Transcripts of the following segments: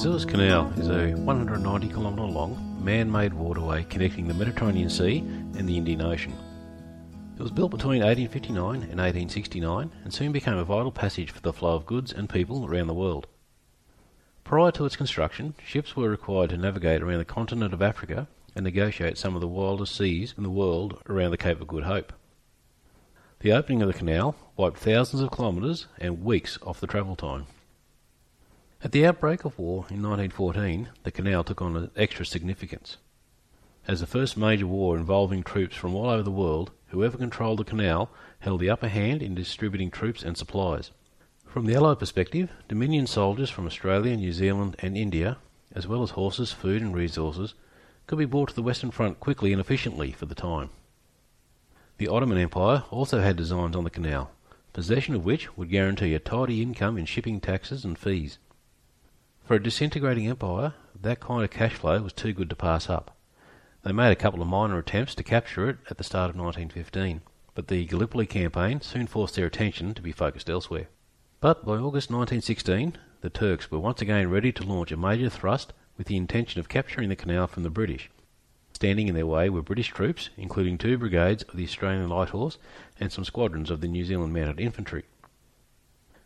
Suez Canal is a 190 kilometre long, man-made waterway connecting the Mediterranean Sea and the Indian Ocean. It was built between 1859 and 1869 and soon became a vital passage for the flow of goods and people around the world. Prior to its construction, ships were required to navigate around the continent of Africa and negotiate some of the wildest seas in the world around the Cape of Good Hope. The opening of the canal wiped thousands of kilometres and weeks off the travel time. At the outbreak of war in 1914, the canal took on an extra significance. As the first major war involving troops from all over the world, whoever controlled the canal held the upper hand in distributing troops and supplies. From the Allied perspective, Dominion soldiers from Australia, New Zealand, and India, as well as horses, food, and resources, could be brought to the Western Front quickly and efficiently for the time. The Ottoman Empire also had designs on the canal, possession of which would guarantee a tidy income in shipping taxes and fees. For a disintegrating empire, that kind of cash flow was too good to pass up. They made a couple of minor attempts to capture it at the start of 1915, but the Gallipoli campaign soon forced their attention to be focused elsewhere. But by August 1916, the Turks were once again ready to launch a major thrust with the intention of capturing the canal from the British. Standing in their way were British troops, including two brigades of the Australian Light Horse and some squadrons of the New Zealand Mounted Infantry.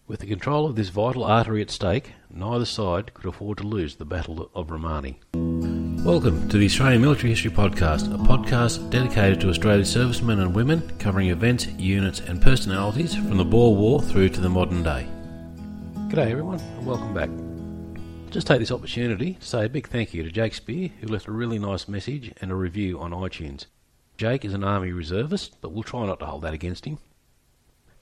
With the control of this vital artery at stake, neither side could afford to lose the Battle of Romani. Welcome to the Australian Military History Podcast, a podcast dedicated to Australia's servicemen and women, covering events, units, and personalities from the Boer War through to the modern day. G'day, everyone, and welcome back. Just take this opportunity to say a big thank you to Jake Spear, who left a really nice message and a review on iTunes. Jake is an Army reservist, but we'll try not to hold that against him.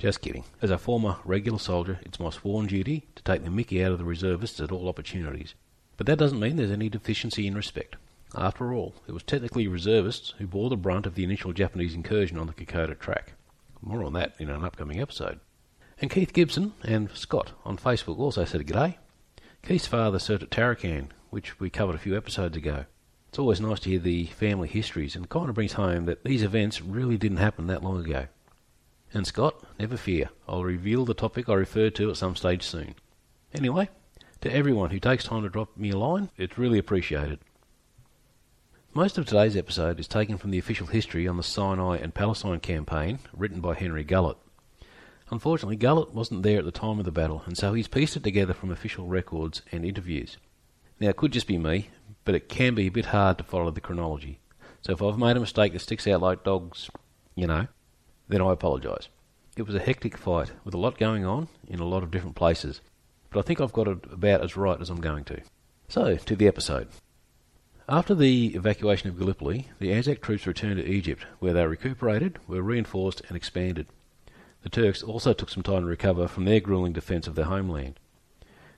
Just kidding. As a former regular soldier, it's my sworn duty to take the mickey out of the reservists at all opportunities. But that doesn't mean there's any deficiency in respect. After all, it was technically reservists who bore the brunt of the initial Japanese incursion on the Kokoda track. More on that in an upcoming episode. And Keith Gibson and Scott on Facebook also said g'day. Keith's father served at Tarakan, which we covered a few episodes ago. It's always nice to hear the family histories and it kind of brings home that these events really didn't happen that long ago. And Scott, never fear, I'll reveal the topic I referred to at some stage soon. Anyway, to everyone who takes time to drop me a line, it's really appreciated. Most of today's episode is taken from the official history on the Sinai and Palestine campaign, written by Henry Gullett. Unfortunately, Gullett wasn't there at the time of the battle, and so he's pieced it together from official records and interviews. Now, it could just be me, but it can be a bit hard to follow the chronology. So if I've made a mistake that sticks out like dogs, you know, then I apologise. It was a hectic fight with a lot going on in a lot of different places, but I think I've got it about as right as I'm going to. So, to the episode. After the evacuation of Gallipoli, the Anzac troops returned to Egypt, where they recuperated, were reinforced, and expanded. The Turks also took some time to recover from their gruelling defence of their homeland.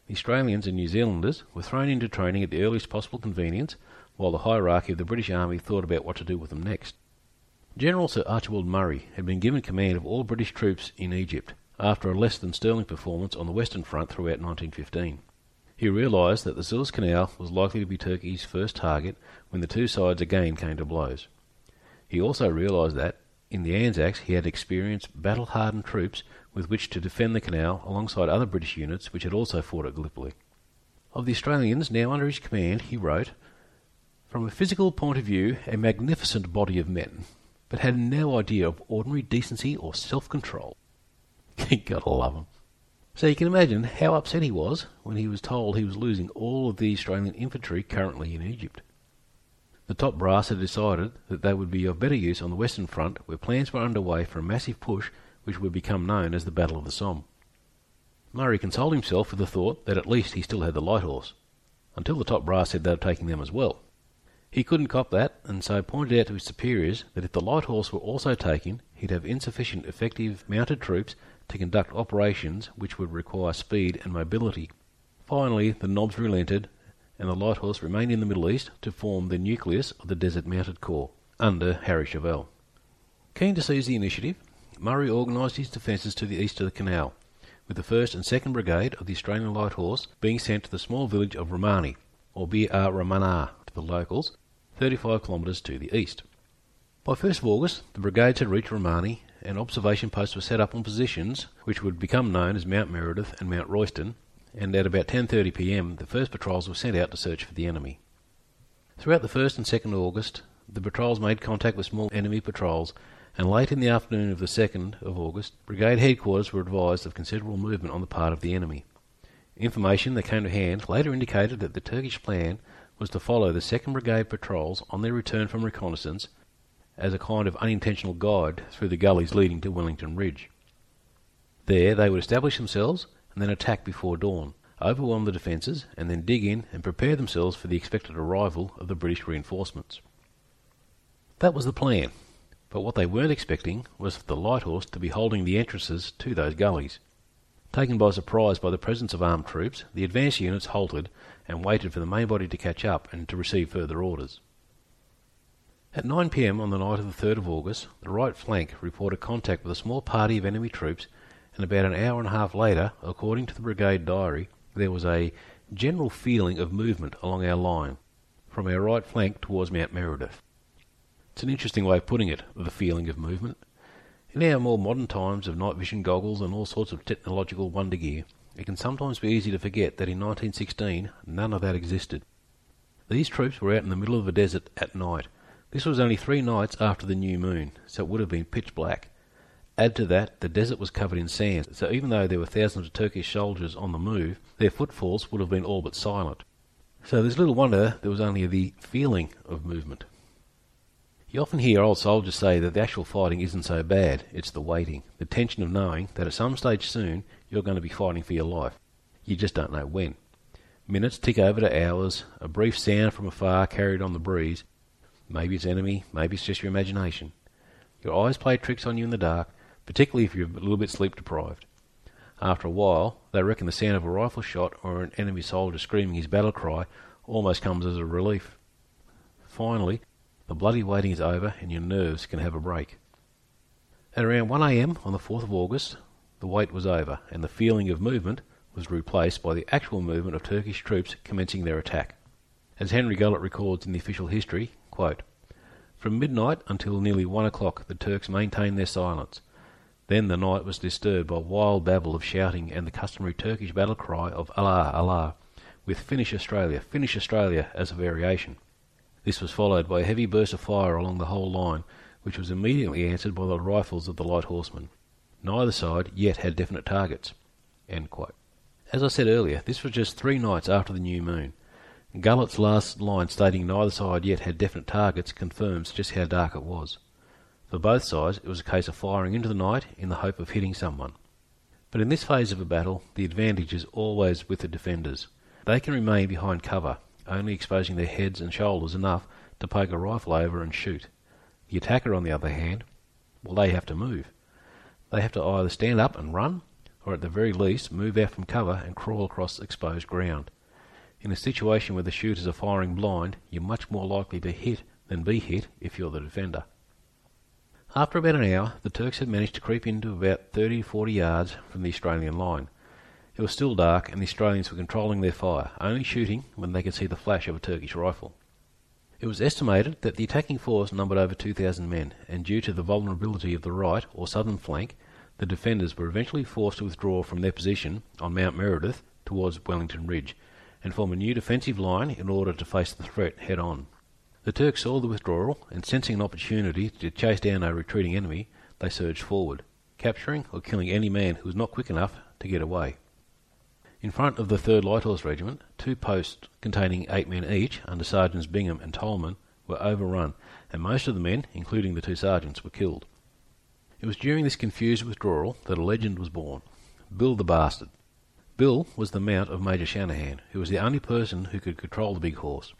The Australians and New Zealanders were thrown into training at the earliest possible convenience, while the hierarchy of the British Army thought about what to do with them next. General Sir Archibald Murray had been given command of all British troops in Egypt, after a less than sterling performance on the Western Front throughout 1915. He realised that the Suez Canal was likely to be Turkey's first target when the two sides again came to blows. He also realised that, in the Anzacs, he had experienced battle hardened troops with which to defend the canal alongside other British units which had also fought at Gallipoli. Of the Australians now under his command, he wrote, From a physical point of view, a magnificent body of men, but had no idea of ordinary decency or self control. Gotta love him. So you can imagine how upset he was when he was told he was losing all of the Australian infantry currently in Egypt. The top brass had decided that they would be of better use on the Western Front, where plans were underway for a massive push which would become known as the Battle of the Somme. Murray consoled himself with the thought that at least he still had the Light Horse, until the top brass said they were taking them as well. He couldn't cop that, and so pointed out to his superiors that if the Light Horse were also taken, he'd have insufficient effective mounted troops to conduct operations which would require speed and mobility. Finally, the Nobs relented, and the Light Horse remained in the Middle East to form the nucleus of the Desert Mounted Corps under Harry Chauvel. Keen to seize the initiative, Murray organised his defences to the east of the canal, with the 1st and 2nd Brigade of the Australian Light Horse being sent to the small village of Romani, or Bir Ramana to the locals, 35 kilometres to the east. By 1st of August, the brigades had reached Romani, and observation posts were set up on positions which would become known as Mount Meredith and Mount Royston, and at about 10.30 pm the first patrols were sent out to search for the enemy. Throughout the 1st and 2nd August, the patrols made contact with small enemy patrols and late in the afternoon of the 2nd of August, Brigade headquarters were advised of considerable movement on the part of the enemy. Information that came to hand later indicated that the Turkish plan was to follow the 2nd Brigade patrols on their return from reconnaissance as a kind of unintentional guide through the gullies leading to Wellington Ridge. There they would establish themselves and then attack before dawn, overwhelm the defences, and then dig in and prepare themselves for the expected arrival of the British reinforcements. That was the plan, but what they weren't expecting was for the Light Horse to be holding the entrances to those gullies. Taken by surprise by the presence of armed troops, the advance units halted and waited for the main body to catch up and to receive further orders. At 9 pm on the night of the 3rd of August, the right flank reported contact with a small party of enemy troops, and about an hour and a half later, according to the brigade diary, there was a general feeling of movement along our line, from our right flank towards Mount Meredith. It's an interesting way of putting it, the feeling of movement. In our more modern times of night vision goggles and all sorts of technological wonder gear, it can sometimes be easy to forget that in 1916 none of that existed. These troops were out in the middle of a desert at night. This was only three nights after the new moon, so it would have been pitch black. Add to that, the desert was covered in sand, so even though there were thousands of Turkish soldiers on the move, their footfalls would have been all but silent. So there's little wonder there was only the feeling of movement. You often hear old soldiers say that the actual fighting isn't so bad, it's the waiting, the tension of knowing that at some stage soon you're going to be fighting for your life. You just don't know when. Minutes tick over to hours, a brief sound from afar carried on the breeze. Maybe it's enemy, maybe it's just your imagination. Your eyes play tricks on you in the dark, particularly if you're a little bit sleep deprived. After a while, they reckon the sound of a rifle shot or an enemy soldier screaming his battle cry almost comes as a relief. Finally, the bloody waiting is over and your nerves can have a break. At around 1am on the 4th of August, the wait was over and the feeling of movement was replaced by the actual movement of Turkish troops commencing their attack. As Henry Gullett records in the official history, quote, From midnight until nearly one o'clock the Turks maintained their silence. Then the night was disturbed by wild babble of shouting and the customary Turkish battle cry of Allah, Allah, with Finish Australia, Finish Australia as a variation. This was followed by a heavy burst of fire along the whole line, which was immediately answered by the rifles of the light horsemen. Neither side yet had definite targets. As I said earlier, this was just three nights after the new moon. Gullett's last line stating neither side yet had definite targets confirms just how dark it was. For both sides, it was a case of firing into the night in the hope of hitting someone. But in this phase of a battle, the advantage is always with the defenders. They can remain behind cover, only exposing their heads and shoulders enough to poke a rifle over and shoot. The attacker, on the other hand, well, they have to move. They have to either stand up and run, or at the very least move out from cover and crawl across exposed ground. In a situation where the shooters are firing blind, you're much more likely to hit than be hit if you're the defender. After about an hour, the Turks had managed to creep into about 30 to 40 yards from the Australian line. It was still dark, and the Australians were controlling their fire, only shooting when they could see the flash of a Turkish rifle. It was estimated that the attacking force numbered over 2,000 men, and due to the vulnerability of the right or southern flank, the defenders were eventually forced to withdraw from their position on Mount Meredith towards Wellington Ridge, and form a new defensive line in order to face the threat head on. The Turks saw the withdrawal, and sensing an opportunity to chase down a retreating enemy, they surged forward, capturing or killing any man who was not quick enough to get away. In front of the 3rd Light Horse Regiment, two posts containing eight men each, under Sergeants Bingham and Tolman, were overrun, and most of the men, including the two sergeants, were killed. It was during this confused withdrawal that a legend was born Bill the Bastard. Bill was the mount of Major Shanahan, who was the only person who could control the big horse.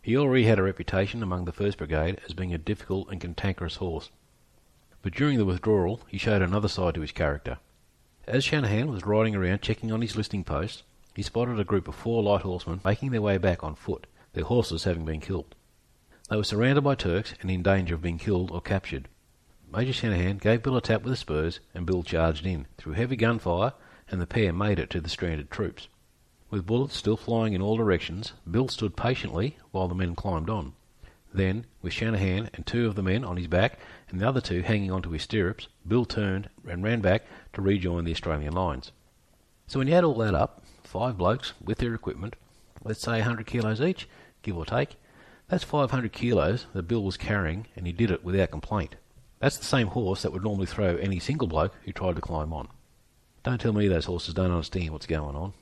He already had a reputation among the 1st Brigade as being a difficult and cantankerous horse. But during the withdrawal, he showed another side to his character. As Shanahan was riding around checking on his listening post, he spotted a group of four light horsemen making their way back on foot, their horses having been killed. They were surrounded by Turks and in danger of being killed or captured. Major Shanahan gave Bill a tap with the spurs, and Bill charged in, through heavy gunfire, and the pair made it to the stranded troops. With bullets still flying in all directions, Bill stood patiently while the men climbed on. Then, with Shanahan and two of the men on his back and the other two hanging onto his stirrups, Bill turned and ran back to rejoin the Australian lines. So when you add all that up, five blokes with their equipment, let's say 100 kilos each, give or take, that's 500 kilos that Bill was carrying, and he did it without complaint. That's the same horse that would normally throw any single bloke who tried to climb on. Don't tell me those horses don't understand what's going on.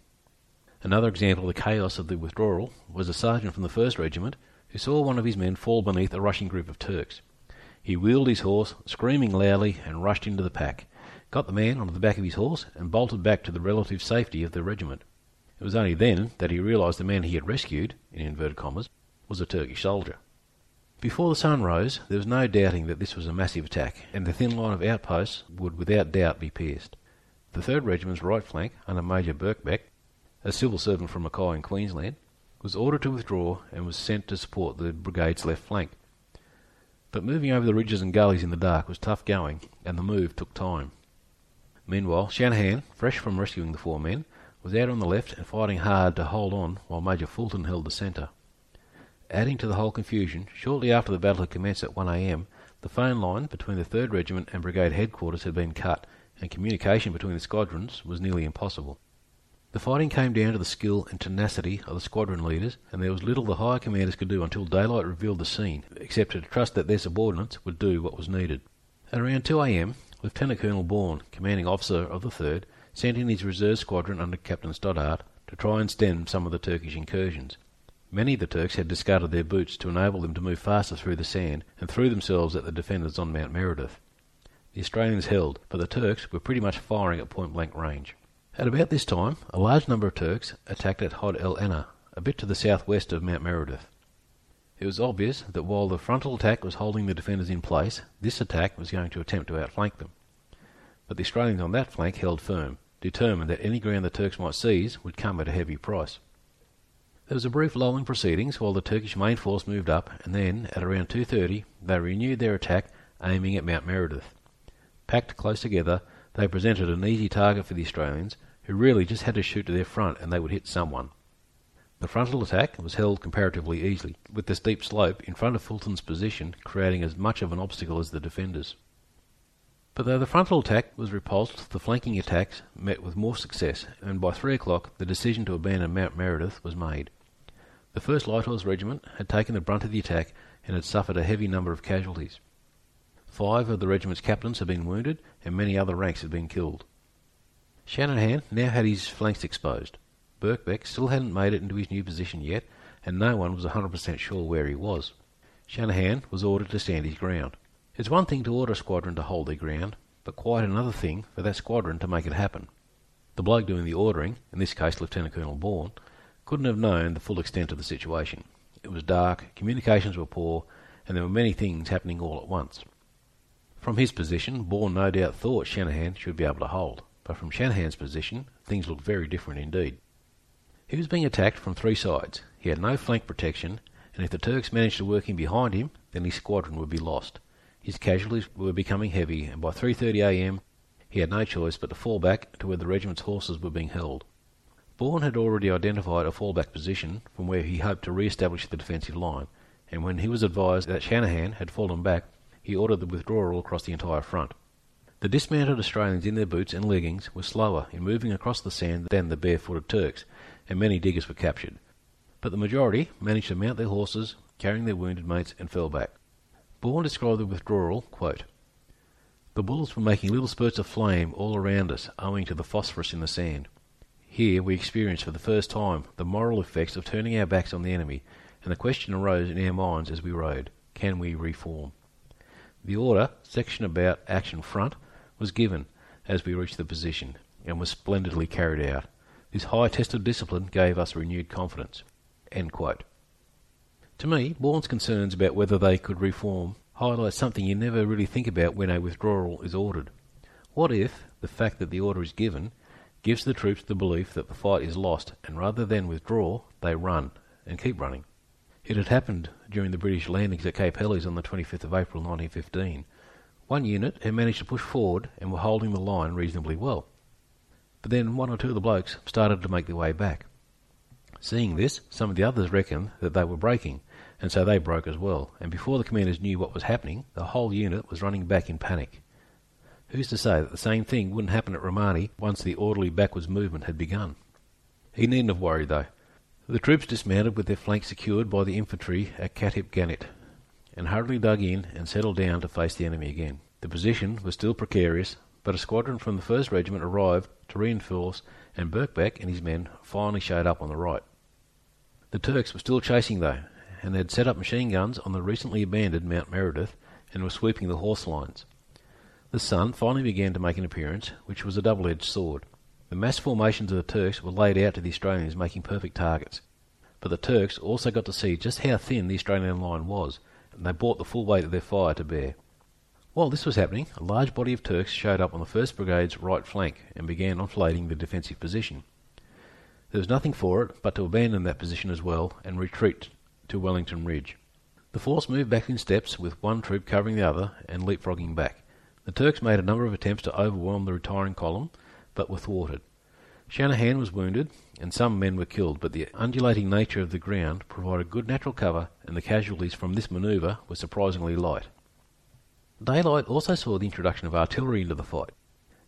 Another example of the chaos of the withdrawal was a sergeant from the 1st Regiment who saw one of his men fall beneath a rushing group of Turks. He wheeled his horse, screaming loudly, and rushed into the pack, got the man onto the back of his horse, and bolted back to the relative safety of the regiment. It was only then that he realised the man he had rescued, in inverted commas, was a Turkish soldier. Before the sun rose, there was no doubting that this was a massive attack, and the thin line of outposts would without doubt be pierced. The 3rd Regiment's right flank, under Major Birkbeck, a civil servant from Mackay in Queensland, was ordered to withdraw and was sent to support the brigade's left flank. But moving over the ridges and gullies in the dark was tough going, and the move took time. Meanwhile, Shanahan, fresh from rescuing the four men, was out on the left and fighting hard to hold on while Major Fulton held the centre. Adding to the whole confusion, shortly after the battle had commenced at 1am, the phone line between the 3rd Regiment and Brigade headquarters had been cut, and communication between the squadrons was nearly impossible. The fighting came down to the skill and tenacity of the squadron leaders, and there was little the higher commanders could do until daylight revealed the scene, except to trust that their subordinates would do what was needed. At around 2 a.m., Lieutenant Colonel Bourne, commanding officer of the 3rd, sent in his reserve squadron under Captain Stoddart to try and stem some of the Turkish incursions. Many of the Turks had discarded their boots to enable them to move faster through the sand and threw themselves at the defenders on Mount Meredith. The Australians held, but the Turks were pretty much firing at point blank range. At about this time, a large number of Turks attacked at Hod el Anna, a bit to the southwest of Mount Meredith. It was obvious that while the frontal attack was holding the defenders in place, this attack was going to attempt to outflank them. But the Australians on that flank held firm, determined that any ground the Turks might seize would come at a heavy price. There was a brief lull in proceedings while the Turkish main force moved up, and then, at around 2.30, they renewed their attack, aiming at Mount Meredith. Packed close together, they presented an easy target for the Australians, who really just had to shoot to their front and they would hit someone. The frontal attack was held comparatively easily, with the steep slope in front of Fulton's position creating as much of an obstacle as the defenders. But though the frontal attack was repulsed, the flanking attacks met with more success, and by three o'clock the decision to abandon Mount Meredith was made. The 1st Light Horse Regiment had taken the brunt of the attack and had suffered a heavy number of casualties. Five of the regiment's captains had been wounded, and many other ranks had been killed. Shanahan now had his flanks exposed. Birkbeck still hadn't made it into his new position yet, and no one was a 100% sure where he was. Shanahan was ordered to stand his ground. It's one thing to order a squadron to hold their ground, but quite another thing for that squadron to make it happen. The bloke doing the ordering, in this case Lieutenant Colonel Bourne, couldn't have known the full extent of the situation. It was dark, communications were poor, and there were many things happening all at once. From his position, Bourne no doubt thought Shanahan should be able to hold, but from Shanahan's position, things looked very different indeed. He was being attacked from three sides. He had no flank protection, and if the Turks managed to work in behind him, then his squadron would be lost. His casualties were becoming heavy, and by 3:30 a.m. he had no choice but to fall back to where the regiment's horses were being held. Bourne had already identified a fallback position from where he hoped to re-establish the defensive line, and when he was advised that Shanahan had fallen back, he ordered the withdrawal across the entire front. The dismounted Australians in their boots and leggings were slower in moving across the sand than the barefooted Turks, and many diggers were captured. But the majority managed to mount their horses, carrying their wounded mates, and fell back. Bourne described the withdrawal, quote, The bullets were making little spurts of flame all around us owing to the phosphorus in the sand. Here we experienced for the first time the moral effects of turning our backs on the enemy, and the question arose in our minds as we rode, can we reform? The order, section about action front, was given as we reached the position, and was splendidly carried out. This high test of discipline gave us renewed confidence. To me, Bourne's concerns about whether they could reform highlights something you never really think about when a withdrawal is ordered. What if the fact that the order is given gives the troops the belief that the fight is lost, and rather than withdraw, they run and keep running? It had happened during the British landings at Cape Helles on the 25th of April 1915. One unit had managed to push forward and were holding the line reasonably well. But then one or two of the blokes started to make their way back. Seeing this, some of the others reckoned that they were breaking, and so they broke as well, and before the commanders knew what was happening, the whole unit was running back in panic. Who's to say that the same thing wouldn't happen at Romani once the orderly backwards movement had begun? He needn't have worried, though. The troops dismounted with their flanks secured by the infantry at Katip Ganit, and hurriedly dug in and settled down to face the enemy again. The position was still precarious, but a squadron from the 1st Regiment arrived to reinforce, and Birkbeck and his men finally showed up on the right. The Turks were still chasing though, and had set up machine guns on the recently abandoned Mount Meredith and were sweeping the horse lines. The sun finally began to make an appearance, which was a double-edged sword. The mass formations of the Turks were laid out to the Australians, making perfect targets. But the Turks also got to see just how thin the Australian line was, and they brought the full weight of their fire to bear. While this was happening, a large body of Turks showed up on the 1st Brigade's right flank and began enfilading the defensive position. There was nothing for it but to abandon that position as well and retreat to Wellington Ridge. The force moved back in steps with one troop covering the other and leapfrogging back. The Turks made a number of attempts to overwhelm the retiring column, but were thwarted. Shanahan was wounded, and some men were killed, but the undulating nature of the ground provided good natural cover, and the casualties from this manoeuvre were surprisingly light. Daylight also saw the introduction of artillery into the fight.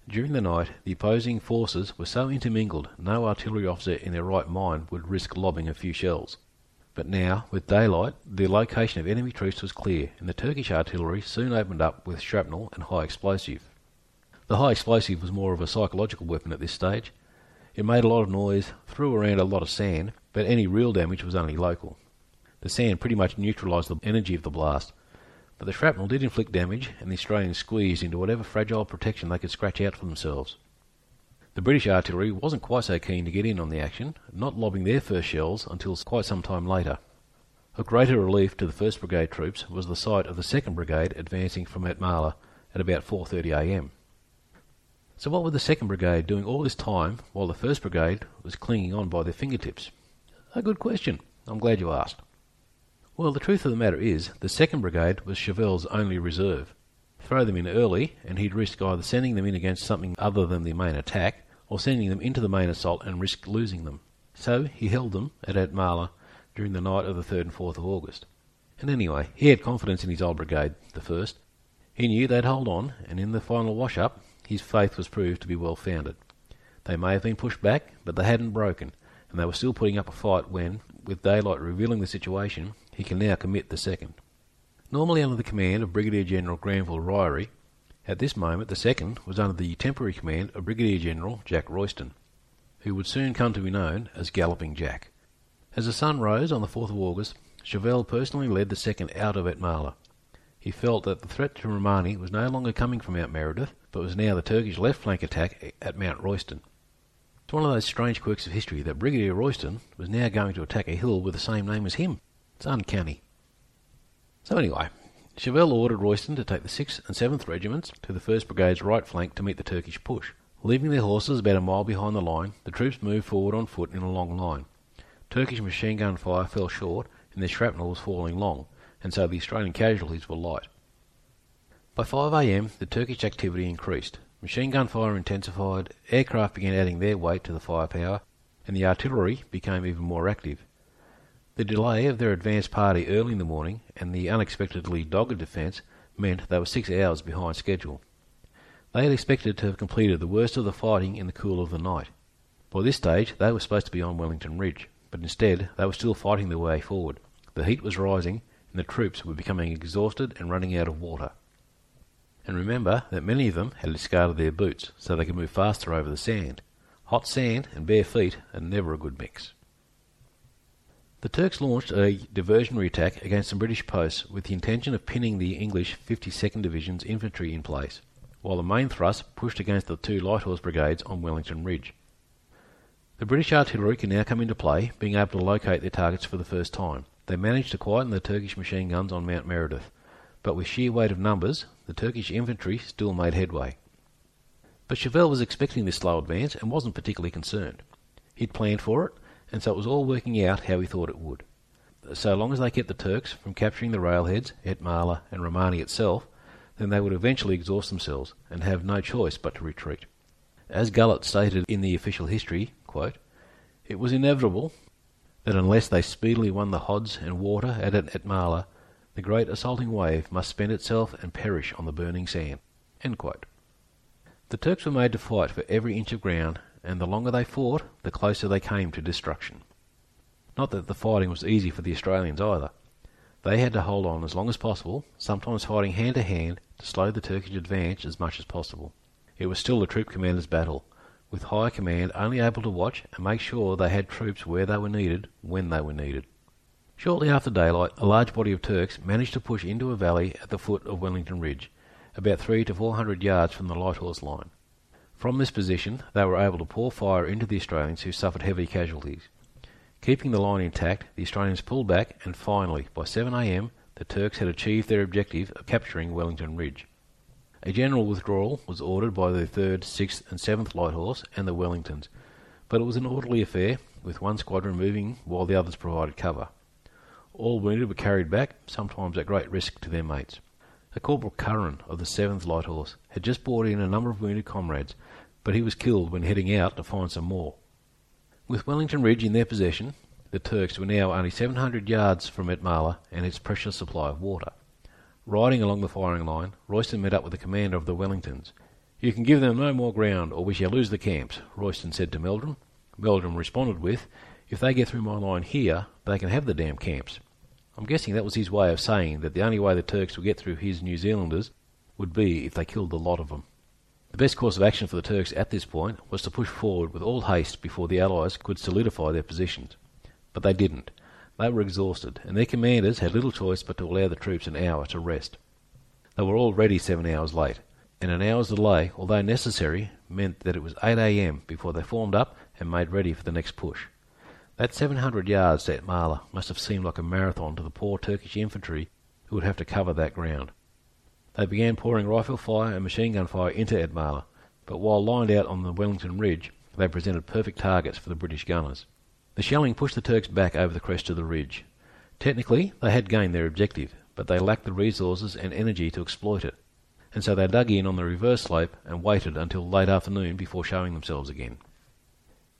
During the night, the opposing forces were so intermingled no artillery officer in their right mind would risk lobbing a few shells. But now, with daylight, the location of enemy troops was clear, and the Turkish artillery soon opened up with shrapnel and high explosive. The high explosive was more of a psychological weapon at this stage. It made a lot of noise, threw around a lot of sand, but any real damage was only local. The sand pretty much neutralised the energy of the blast, but the shrapnel did inflict damage, and the Australians squeezed into whatever fragile protection they could scratch out for themselves. The British artillery wasn't quite so keen to get in on the action, not lobbing their first shells until quite some time later. A greater relief to the 1st Brigade troops was the sight of the 2nd Brigade advancing from Atmala at about 4.30am. So what were the 2nd Brigade doing all this time while the 1st Brigade was clinging on by their fingertips? A good question. I'm glad you asked. Well, the truth of the matter is, the 2nd Brigade was Chauvel's only reserve. Throw them in early, and he'd risk either sending them in against something other than the main attack, or sending them into the main assault and risk losing them. So he held them at Atmala during the night of the 3rd and 4th of August. And anyway, he had confidence in his old brigade, the 1st. He knew they'd hold on, and in the final wash-up, his faith was proved to be well founded. They may have been pushed back, but they hadn't broken, and they were still putting up a fight when, with daylight revealing the situation, he can now commit the second. Normally under the command of Brigadier General Granville Ryrie, at this moment the second was under the temporary command of Brigadier General Jack Royston, who would soon come to be known as Galloping Jack. As the sun rose on the 4th of August, Chauvel personally led the second out of Atmala. He felt that the threat to Romani was no longer coming from Mount Meredith, but was now the Turkish left flank attack at Mount Royston. It's one of those strange quirks of history that Brigadier Royston was now going to attack a hill with the same name as him. It's uncanny. So anyway, Chauvel ordered Royston to take the 6th and 7th Regiments to the 1st Brigade's right flank to meet the Turkish push. Leaving their horses about a mile behind the line, the troops moved forward on foot in a long line. Turkish machine gun fire fell short, and their shrapnel was falling long, and so the Australian casualties were light. By 5am, the Turkish activity increased. Machine gun fire intensified, aircraft began adding their weight to the firepower, and the artillery became even more active. The delay of their advance party early in the morning and the unexpectedly dogged defence meant they were six hours behind schedule. They had expected to have completed the worst of the fighting in the cool of the night. By this stage they were supposed to be on Wellington Ridge, but instead they were still fighting their way forward. The heat was rising, and the troops were becoming exhausted and running out of water. And remember that many of them had discarded their boots so they could move faster over the sand. Hot sand and bare feet are never a good mix. The Turks launched a diversionary attack against some British posts with the intention of pinning the English 52nd Division's infantry in place, while the main thrust pushed against the two light horse brigades on Wellington Ridge. The British artillery can now come into play, being able to locate their targets for the first time. They managed to quieten the Turkish machine guns on Mount Meredith. but with sheer weight of numbers, the Turkish infantry still made headway. But Chauvel was expecting this slow advance and wasn't particularly concerned. He'd planned for it, and so it was all working out how he thought it would. So long as they kept the Turks from capturing the railheads, Etmala and Romani itself, then they would eventually exhaust themselves and have no choice but to retreat. As Gullett stated in the official history, quote, it was inevitable that unless they speedily won the Hods and water at Etmala, the great assaulting wave must spend itself and perish on the burning sand. The Turks were made to fight for every inch of ground, and the longer they fought, the closer they came to destruction. Not that the fighting was easy for the Australians either. They had to hold on as long as possible, sometimes fighting hand to hand to slow the Turkish advance as much as possible. It was still the troop commander's battle, with high command only able to watch and make sure they had troops where they were needed when they were needed. Shortly after daylight, a large body of Turks managed to push into a valley at the foot of Wellington Ridge, about three to four hundred yards from the light horse line. From this position, they were able to pour fire into the Australians who suffered heavy casualties. Keeping the line intact, the Australians pulled back, and finally, by 7 a.m., the Turks had achieved their objective of capturing Wellington Ridge. A general withdrawal was ordered by the 3rd, 6th, and 7th Light Horse and the Wellingtons, but it was an orderly affair, with one squadron moving while the others provided cover. All wounded were carried back, sometimes at great risk to their mates. A Corporal Curran of the 7th Light Horse had just brought in a number of wounded comrades, but he was killed when heading out to find some more. With Wellington Ridge in their possession, the Turks were now only 700 yards from Etmala and its precious supply of water. Riding along the firing line, Royston met up with the commander of the Wellingtons. You can give them no more ground, or we shall lose the camps, Royston said to Meldrum. Meldrum responded with, If they get through my line here, they can have the damn camps. I'm guessing that was his way of saying that the only way the Turks would get through his New Zealanders would be if they killed the lot of them. The best course of action for the Turks at this point was to push forward with all haste before the Allies could solidify their positions. But they didn't. They were exhausted, and their commanders had little choice but to allow the troops an hour to rest. They were already seven hours late, and an hour's delay, although necessary, meant that it was 8 a.m. before they formed up and made ready for the next push. That 700 yards to Etmala must have seemed like a marathon to the poor Turkish infantry who would have to cover that ground. They began pouring rifle fire and machine gun fire into Etmala, but while lined out on the Wellington Ridge, they presented perfect targets for the British gunners. The shelling pushed the Turks back over the crest of the ridge. Technically, they had gained their objective, but they lacked the resources and energy to exploit it, and so they dug in on the reverse slope and waited until late afternoon before showing themselves again.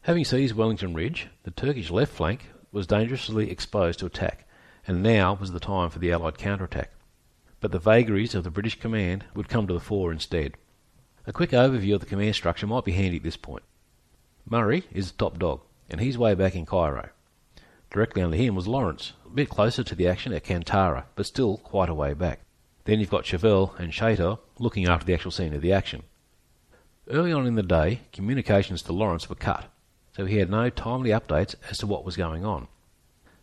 Having seized Wellington Ridge, the Turkish left flank was dangerously exposed to attack, and now was the time for the Allied counterattack. But the vagaries of the British command would come to the fore instead. A quick overview of the command structure might be handy at this point. Murray is the top dog, and he's way back in Cairo. Directly under him was Lawrence, a bit closer to the action at Kantara, but still quite a way back. Then you've got Chauvel and Chaytor looking after the actual scene of the action. Early on in the day, communications to Lawrence were cut, so he had no timely updates as to what was going on.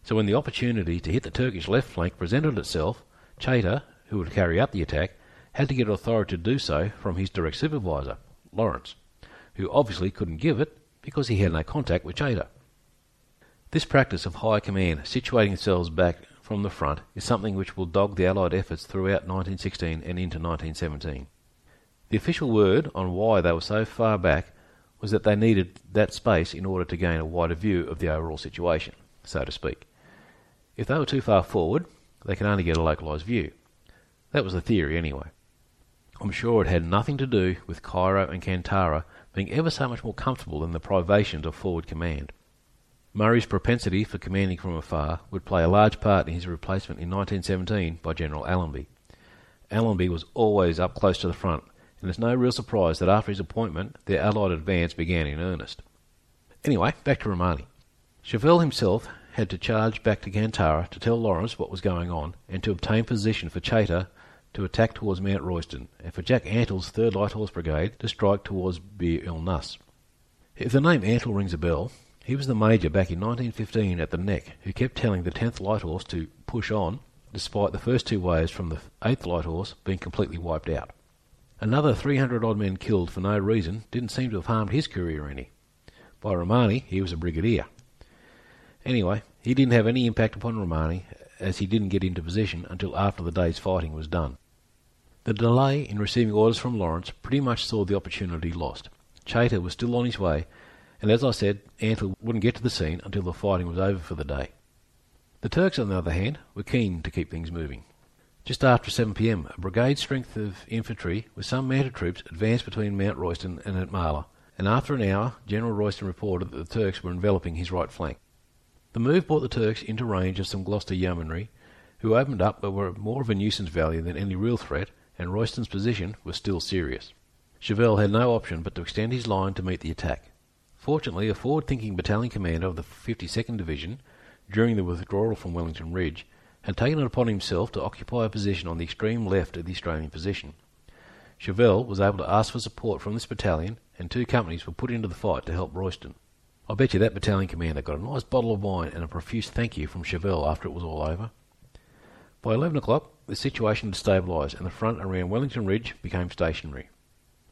So when the opportunity to hit the Turkish left flank presented itself, Chaytor, who would carry out the attack, had to get authority to do so from his direct supervisor, Lawrence, who obviously couldn't give it because he had no contact with Chaytor. This practice of high command situating themselves back from the front is something which will dog the Allied efforts throughout 1916 and into 1917. The official word on why they were so far back was that they needed that space in order to gain a wider view of the overall situation, so to speak. If they were too far forward, they could only get a localised view. That was the theory, anyway. I'm sure it had nothing to do with Cairo and Kantara being ever so much more comfortable than the privations of forward command. Murray's propensity for commanding from afar would play a large part in his replacement in 1917 by General Allenby. Allenby was always up close to the front, and it's no real surprise that after his appointment, their Allied advance began in earnest. Anyway, back to Romani. Chauvel himself had to charge back to Kantara to tell Lawrence what was going on and to obtain position for Chaytor to attack towards Mount Royston and for Jack Antill's 3rd Light Horse Brigade to strike towards Bir el Nus. If the name Antill rings a bell, he was the major back in 1915 at the Neck who kept telling the 10th Light Horse to push on despite the first two waves from the 8th Light Horse being completely wiped out. Another 300 odd men killed for no reason didn't seem to have harmed his career any. By Romani, he was a brigadier. Anyway, he didn't have any impact upon Romani, as he didn't get into position until after the day's fighting was done. The delay in receiving orders from Lawrence pretty much saw the opportunity lost. Chaytor was still on his way, and as I said, Antill wouldn't get to the scene until the fighting was over for the day. The Turks, on the other hand, were keen to keep things moving. Just after 7 pm, a brigade strength of infantry with some mounted troops advanced between Mount Royston and Atmala, and after an hour, General Royston reported that the Turks were enveloping his right flank. The move brought the Turks into range of some Gloucester yeomanry, who opened up but were more of a nuisance value than any real threat, and Royston's position was still serious. Chauvel had no option but to extend his line to meet the attack. Fortunately, a forward-thinking battalion commander of the 52nd Division, during the withdrawal from Wellington Ridge, had taken it upon himself to occupy a position on the extreme left of the Australian position. Chauvel was able to ask for support from this battalion, and two companies were put into the fight to help Royston. I bet you that battalion commander got a nice bottle of wine and a profuse thank you from Chauvel after it was all over. By 11 o'clock, the situation had stabilised and the front around Wellington Ridge became stationary.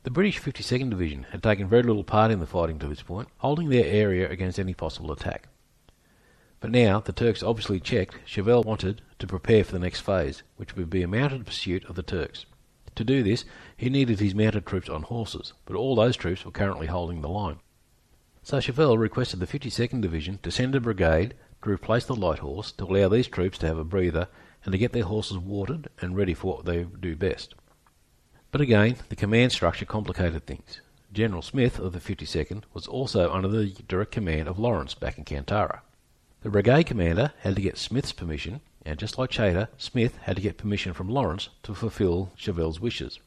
The British 52nd Division had taken very little part in the fighting to this point, holding their area against any possible attack. But now, the Turks obviously checked, Chauvel wanted to prepare for the next phase, which would be a mounted pursuit of the Turks. To do this, he needed his mounted troops on horses, but all those troops were currently holding the line. Chauvel requested the 52nd Division to send a brigade to replace the light horse to allow these troops to have a breather and to get their horses watered and ready for what they do best. But again, the command structure complicated things. General Smith of the 52nd was also under the direct command of Lawrence back in Kantara. The brigade commander had to get Smith's permission, and just like Chaytor, Smith had to get permission from Lawrence to fulfill Chauvel's wishes.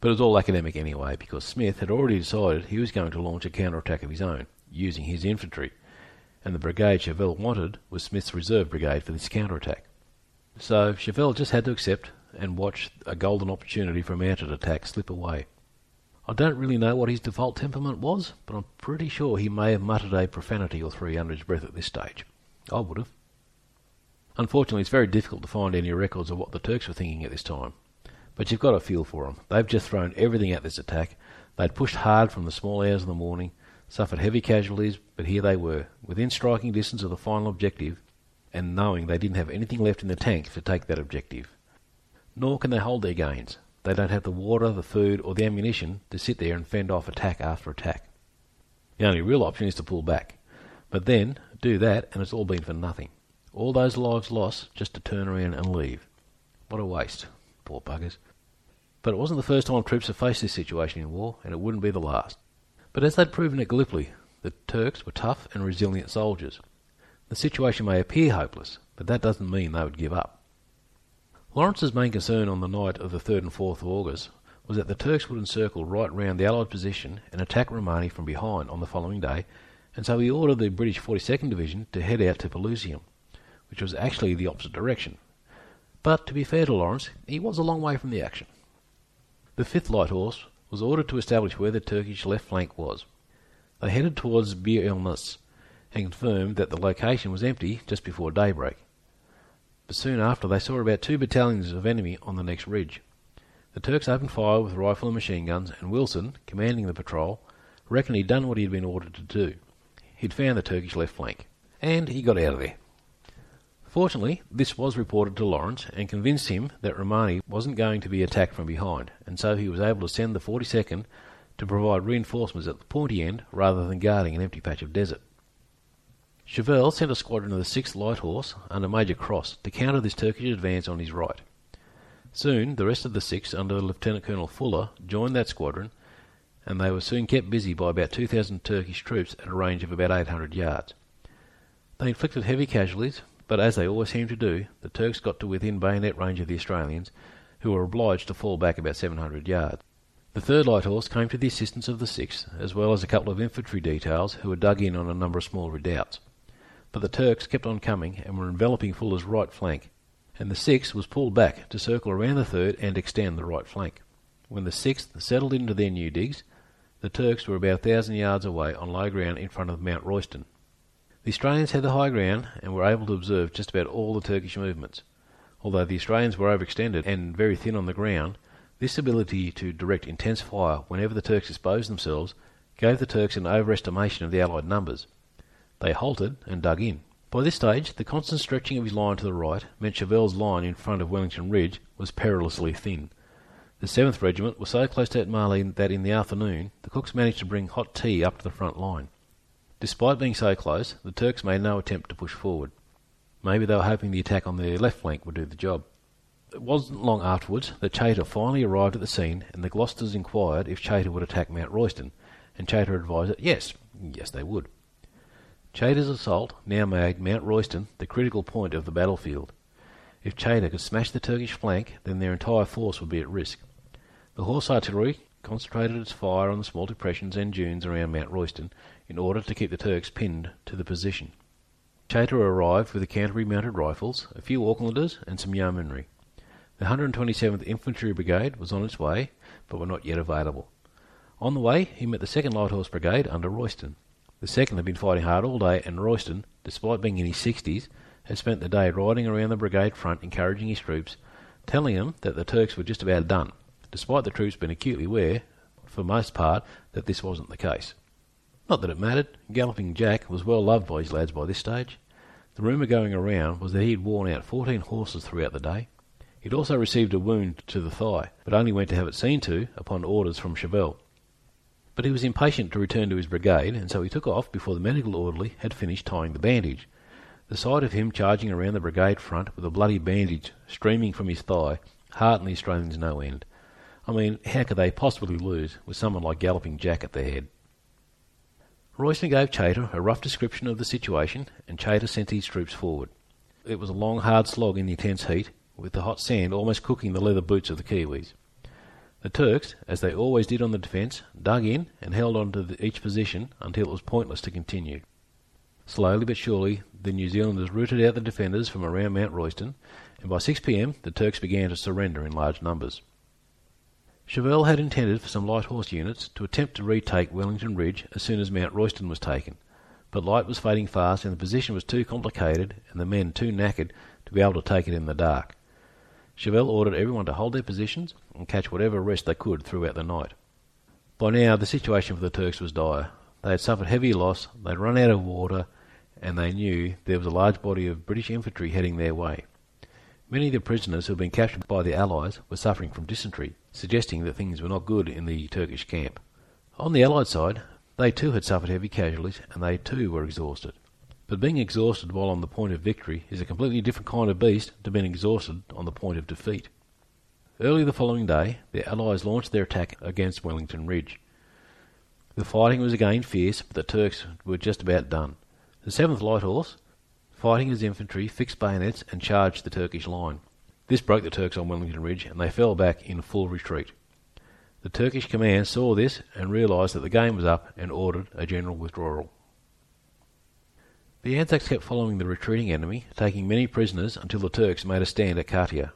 But it was all academic anyway, because Smith had already decided he was going to launch a counterattack of his own, using his infantry, and the brigade Chauvel wanted was Smith's reserve brigade for this counterattack. So Chauvel just had to accept and watch a golden opportunity for a mounted attack slip away. I don't really know what his default temperament was, but I'm pretty sure he may have muttered a profanity or three under his breath at this stage. I would have. Unfortunately, it's very difficult to find any records of what the Turks were thinking at this time. But you've got a feel for them. They've just thrown everything at this attack. They'd pushed hard from the small hours of the morning, suffered heavy casualties, but here they were, within striking distance of the final objective, and knowing they didn't have anything left in the tank to take that objective. Nor can they hold their gains. They don't have the water, the food, or the ammunition to sit there and fend off attack after attack. The only real option is to pull back. But then, do that, and it's all been for nothing. All those lives lost just to turn around and leave. What a waste. Poor buggers. But it wasn't the first time troops have faced this situation in war, and it wouldn't be the last. But as they'd proven at Gallipoli, the Turks were tough and resilient soldiers. The situation may appear hopeless, but that doesn't mean they would give up. Lawrence's main concern on the night of the 3rd and 4th of August was that the Turks would encircle right round the Allied position and attack Romani from behind on the following day, and so he ordered the British 42nd Division to head out to Pelusium, which was actually the opposite direction, but to be fair to Lawrence, he was a long way from the action. The 5th Light Horse was ordered to establish where the Turkish left flank was. They headed towards Bir el-Nus and confirmed that the location was empty just before daybreak. But soon after they saw about two battalions of enemy on the next ridge. The Turks opened fire with rifle and machine guns, and Wilson, commanding the patrol, reckoned he'd done what he'd been ordered to do. He'd found the Turkish left flank, and he got out of there. Fortunately, this was reported to Lawrence and convinced him that Romani wasn't going to be attacked from behind, and so he was able to send the 42nd to provide reinforcements at the pointy end rather than guarding an empty patch of desert. Chauvel sent a squadron of the 6th Light Horse under Major Cross to counter this Turkish advance on his right. Soon the rest of the 6th under Lieutenant Colonel Fuller joined that squadron, and they were soon kept busy by about 2,000 Turkish troops at a range of about 800 yards. They inflicted heavy casualties, but as they always seem to do, the Turks got to within bayonet range of the Australians, who were obliged to fall back about 700 yards. The third light horse came to the assistance of the sixth, as well as a couple of infantry details who were dug in on a number of small redoubts. But the Turks kept on coming and were enveloping Fuller's right flank, and the sixth was pulled back to circle around the third and extend the right flank. When the sixth settled into their new digs, the Turks were about a thousand yards away on low ground in front of Mount Royston. The Australians had the high ground and were able to observe just about all the Turkish movements. Although the Australians were overextended and very thin on the ground, this ability to direct intense fire whenever the Turks exposed themselves gave the Turks an overestimation of the Allied numbers. They halted and dug in. By this stage, the constant stretching of his line to the right meant Chauvel's line in front of Wellington Ridge was perilously thin. The 7th Regiment was so close to Marly that in the afternoon the cooks managed to bring hot tea up to the front line. Despite being so close, the Turks made no attempt to push forward. Maybe they were hoping the attack on their left flank would do the job. It wasn't long afterwards that Chaytor finally arrived at the scene, and the Gloucesters inquired if Chaytor would attack Mount Royston, and Chaytor advised that yes, yes they would. Chaytor's assault now made Mount Royston the critical point of the battlefield. If Chaytor could smash the Turkish flank, then their entire force would be at risk. The horse artillery concentrated its fire on the small depressions and dunes around Mount Royston in order to keep the Turks pinned to the position. Chaytor arrived with the Canterbury Mounted Rifles, a few Aucklanders, and some yeomanry. The 127th Infantry Brigade was on its way, but were not yet available. On the way, he met the 2nd Light Horse Brigade under Royston. The second had been fighting hard all day, and Royston, despite being in his sixties, had spent the day riding around the brigade front encouraging his troops, telling them that the Turks were just about done, despite the troops being acutely aware, for most part, that this wasn't the case. Not that it mattered. Galloping Jack was well loved by his lads by this stage. The rumour going around was that he had worn out fourteen horses throughout the day. He had also received a wound to the thigh, but only went to have it seen to upon orders from Chauvel. But he was impatient to return to his brigade, and so he took off before the medical orderly had finished tying the bandage. The sight of him charging around the brigade front with a bloody bandage streaming from his thigh heartened the Australians no end. I mean, how could they possibly lose with someone like Galloping Jack at their head? Royston gave Chaytor a rough description of the situation, and Chaytor sent his troops forward. It was a long, hard slog in the intense heat, with the hot sand almost cooking the leather boots of the Kiwis. The Turks, as they always did on the defence, dug in and held on to the, each position until it was pointless to continue. Slowly but surely, the New Zealanders rooted out the defenders from around Mount Royston, and by 6 pm the Turks began to surrender in large numbers. Chauvel had intended for some light horse units to attempt to retake Wellington Ridge as soon as Mount Royston was taken, but light was fading fast and the position was too complicated and the men too knackered to be able to take it in the dark. Chauvel ordered everyone to hold their positions and catch whatever rest they could throughout the night. By now, the situation for the Turks was dire. They had suffered heavy loss, they had run out of water, and they knew there was a large body of British infantry heading their way. Many of the prisoners who had been captured by the Allies were suffering from dysentery, suggesting that things were not good in the Turkish camp. On the Allied side, they too had suffered heavy casualties, and they too were exhausted. But being exhausted while on the point of victory is a completely different kind of beast to being exhausted on the point of defeat. Early the following day, the Allies launched their attack against Wellington Ridge. The fighting was again fierce, but the Turks were just about done. The 7th Light Horse, fighting his infantry, fixed bayonets and charged the Turkish line. This broke the Turks on Wellington Ridge, and they fell back in full retreat. The Turkish command saw this and realised that the game was up and ordered a general withdrawal. The Anzacs kept following the retreating enemy, taking many prisoners until the Turks made a stand at Katia.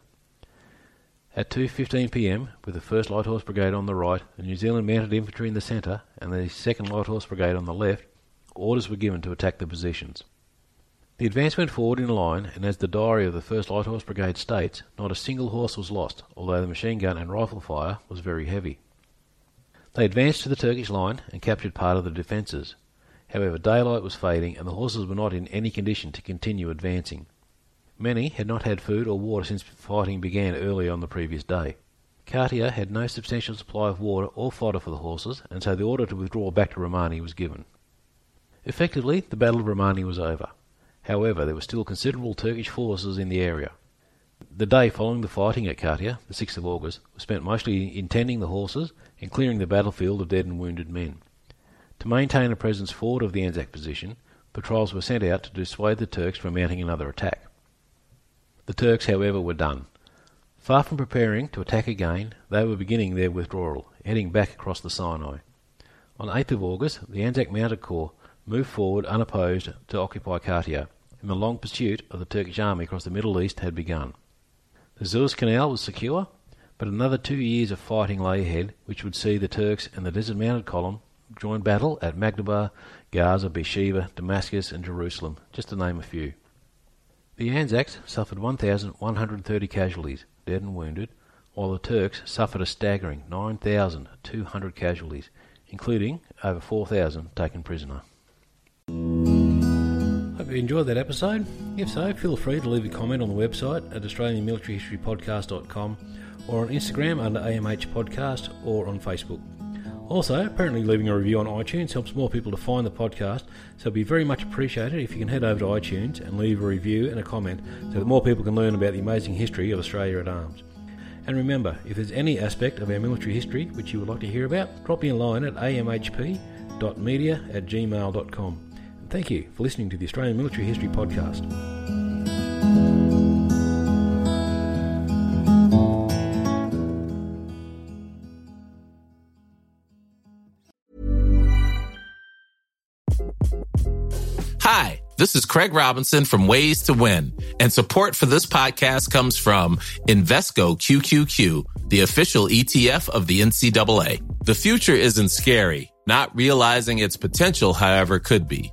At 2.15 p.m., with the 1st Light Horse Brigade on the right, the New Zealand Mounted Infantry in the centre, and the 2nd Light Horse Brigade on the left, orders were given to attack the positions. The advance went forward in line, and as the diary of the 1st Light Horse Brigade states, not a single horse was lost, although the machine gun and rifle fire was very heavy. They advanced to the Turkish line and captured part of the defences, However, daylight was fading, and the horses were not in any condition to continue advancing. Many had not had food or water since fighting began early on the previous day. Katia had no substantial supply of water or fodder for the horses, and so the order to withdraw back to Romani was given. Effectively, the Battle of Romani was over. However, there were still considerable Turkish forces in the area. The day following the fighting at Katia, the 6th of August, was spent mostly in tending the horses and clearing the battlefield of dead and wounded men. To maintain a presence forward of the Anzac position, patrols were sent out to dissuade the Turks from mounting another attack. The Turks, however, were done. Far from preparing to attack again, they were beginning their withdrawal, heading back across the Sinai. On 8th of August, the Anzac Mounted Corps moved forward unopposed to occupy Katia, and the long pursuit of the Turkish army across the Middle East had begun. The Suez Canal was secure, but another two years of fighting lay ahead, which would see the Turks and the Desert Mounted Column join battle at Magdhaba, Gaza, Beersheba, Damascus, and Jerusalem, just to name a few. The Anzacs suffered 1,130 casualties, dead and wounded, while the Turks suffered a staggering 9,200 casualties, including over 4,000 taken prisoner. Enjoyed that episode? If so, feel free to leave a comment on the website at AustralianMilitaryHistoryPodcast.com or on Instagram under AMH Podcast or on Facebook. Also, apparently leaving a review on iTunes helps more people to find the podcast, so it'd be very much appreciated if you can head over to iTunes and leave a review and a comment so that more people can learn about the amazing history of Australia at Arms. And remember, if there's any aspect of our military history which you would like to hear about, drop me a line at amhp.media at gmail.com. Thank you for listening to the Australian Military History Podcast. Hi, this is Craig Robinson from Ways to Win, and support for this podcast comes from Invesco QQQ, the official ETF of the NCAA. The future isn't scary. Not realizing its potential, however, could be.